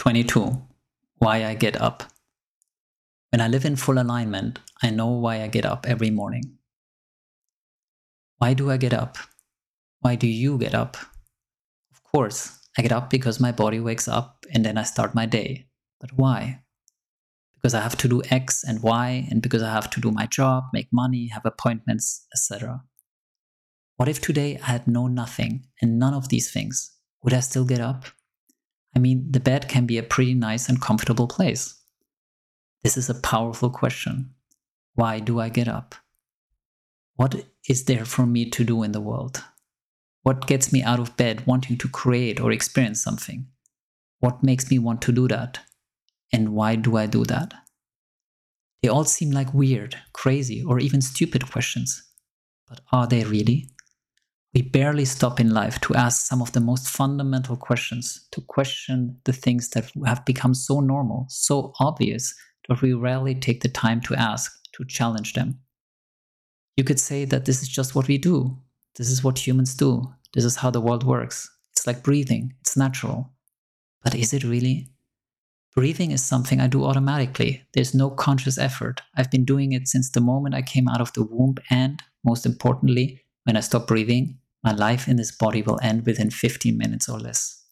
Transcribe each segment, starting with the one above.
22. Why I get up. When I live in full alignment, I know why I get up every morning. Why do I get up? Why do you get up? Of course, I get up because my body wakes up and then I start my day. But why? Because I have to do X and Y, and because I have to do my job, make money, have appointments, etc. What if today I had no nothing and none of these things? Would I still get up? I mean, the bed can be a pretty nice and comfortable place. This is a powerful question. Why do I get up? What is there for me to do in the world? What gets me out of bed wanting to create or experience something? What makes me want to do that? And why do I do that? They all seem like weird, crazy, or even stupid questions. But are they really? We barely stop in life to ask some of the most fundamental questions, to question the things that have become so normal, so obvious, that we rarely take the time to ask, to challenge them. You could say that this is just what we do. This is what humans do. This is how the world works. It's like breathing, it's natural. But is it really? Breathing is something I do automatically. There's no conscious effort. I've been doing it since the moment I came out of the womb, and most importantly, when I stop breathing, my life in this body will end within 15 minutes or less.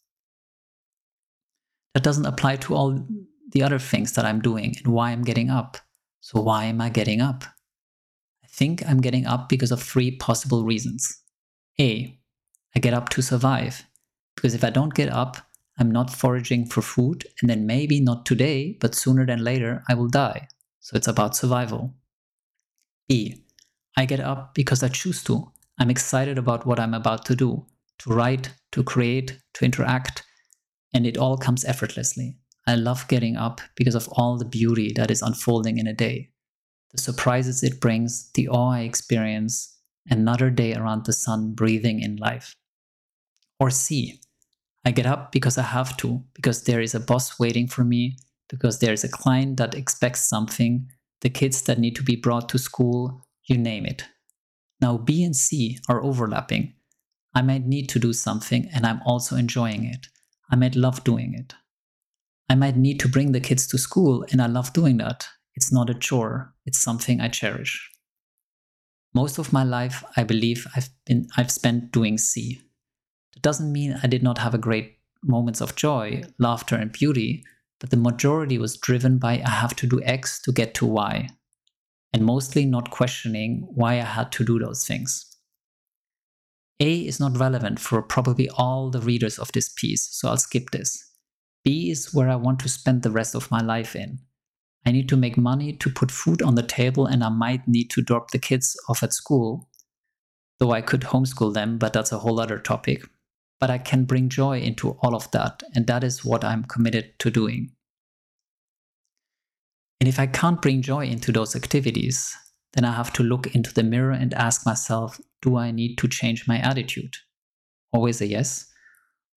That doesn't apply to all the other things that I'm doing and why I'm getting up. So, why am I getting up? I think I'm getting up because of three possible reasons. A, I get up to survive. Because if I don't get up, I'm not foraging for food, and then maybe not today, but sooner than later, I will die. So it's about survival. B, I get up because I choose to. I'm excited about what I'm about to do to write, to create, to interact, and it all comes effortlessly. I love getting up because of all the beauty that is unfolding in a day, the surprises it brings, the awe I experience, another day around the sun breathing in life. Or C, I get up because I have to, because there is a boss waiting for me, because there is a client that expects something, the kids that need to be brought to school, you name it. Now, B and C are overlapping. I might need to do something and I'm also enjoying it. I might love doing it. I might need to bring the kids to school and I love doing that. It's not a chore, it's something I cherish. Most of my life, I believe I've been I've spent doing C. That doesn't mean I did not have a great moments of joy, laughter and beauty, but the majority was driven by I have to do X to get to Y and mostly not questioning why I had to do those things. A is not relevant for probably all the readers of this piece, so I'll skip this. B is where I want to spend the rest of my life in. I need to make money to put food on the table, and I might need to drop the kids off at school. Though I could homeschool them, but that's a whole other topic. But I can bring joy into all of that, and that is what I'm committed to doing. And if I can't bring joy into those activities, then I have to look into the mirror and ask myself do I need to change my attitude? Always a yes.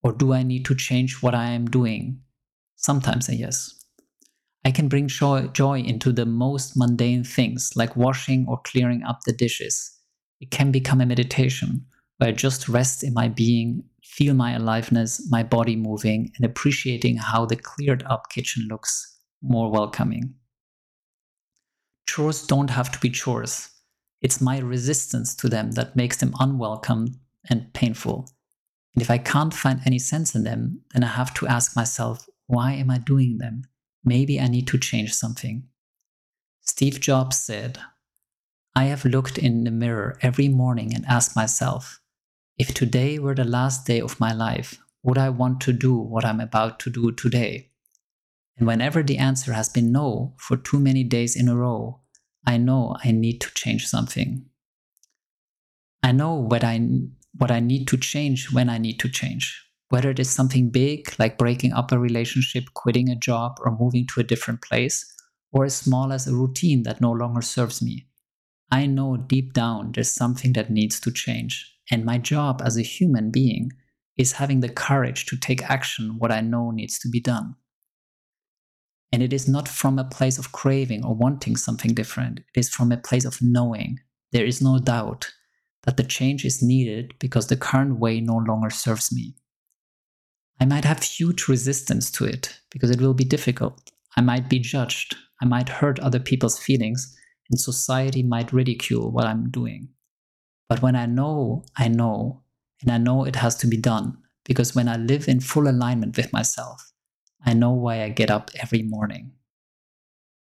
Or do I need to change what I am doing? Sometimes a yes. I can bring joy, into the most mundane things like washing or clearing up the dishes. It can become a meditation where I just rest in my being, feel my aliveness, my body moving, and appreciating how the cleared up kitchen looks more welcoming. Chores don't have to be chores. It's my resistance to them that makes them unwelcome and painful. And if I can't find any sense in them, then I have to ask myself, why am I doing them? Maybe I need to change something. Steve Jobs said, I have looked in the mirror every morning and asked myself, if today were the last day of my life, would I want to do what I'm about to do today? And whenever the answer has been no for too many days in a row, I know I need to change something. I know what I, what I need to change when I need to change. Whether it is something big, like breaking up a relationship, quitting a job, or moving to a different place, or as small as a routine that no longer serves me. I know deep down there's something that needs to change. And my job as a human being is having the courage to take action what I know needs to be done. And it is not from a place of craving or wanting something different. It is from a place of knowing. There is no doubt that the change is needed because the current way no longer serves me. I might have huge resistance to it because it will be difficult. I might be judged. I might hurt other people's feelings, and society might ridicule what I'm doing. But when I know, I know, and I know it has to be done, because when I live in full alignment with myself, I know why I get up every morning.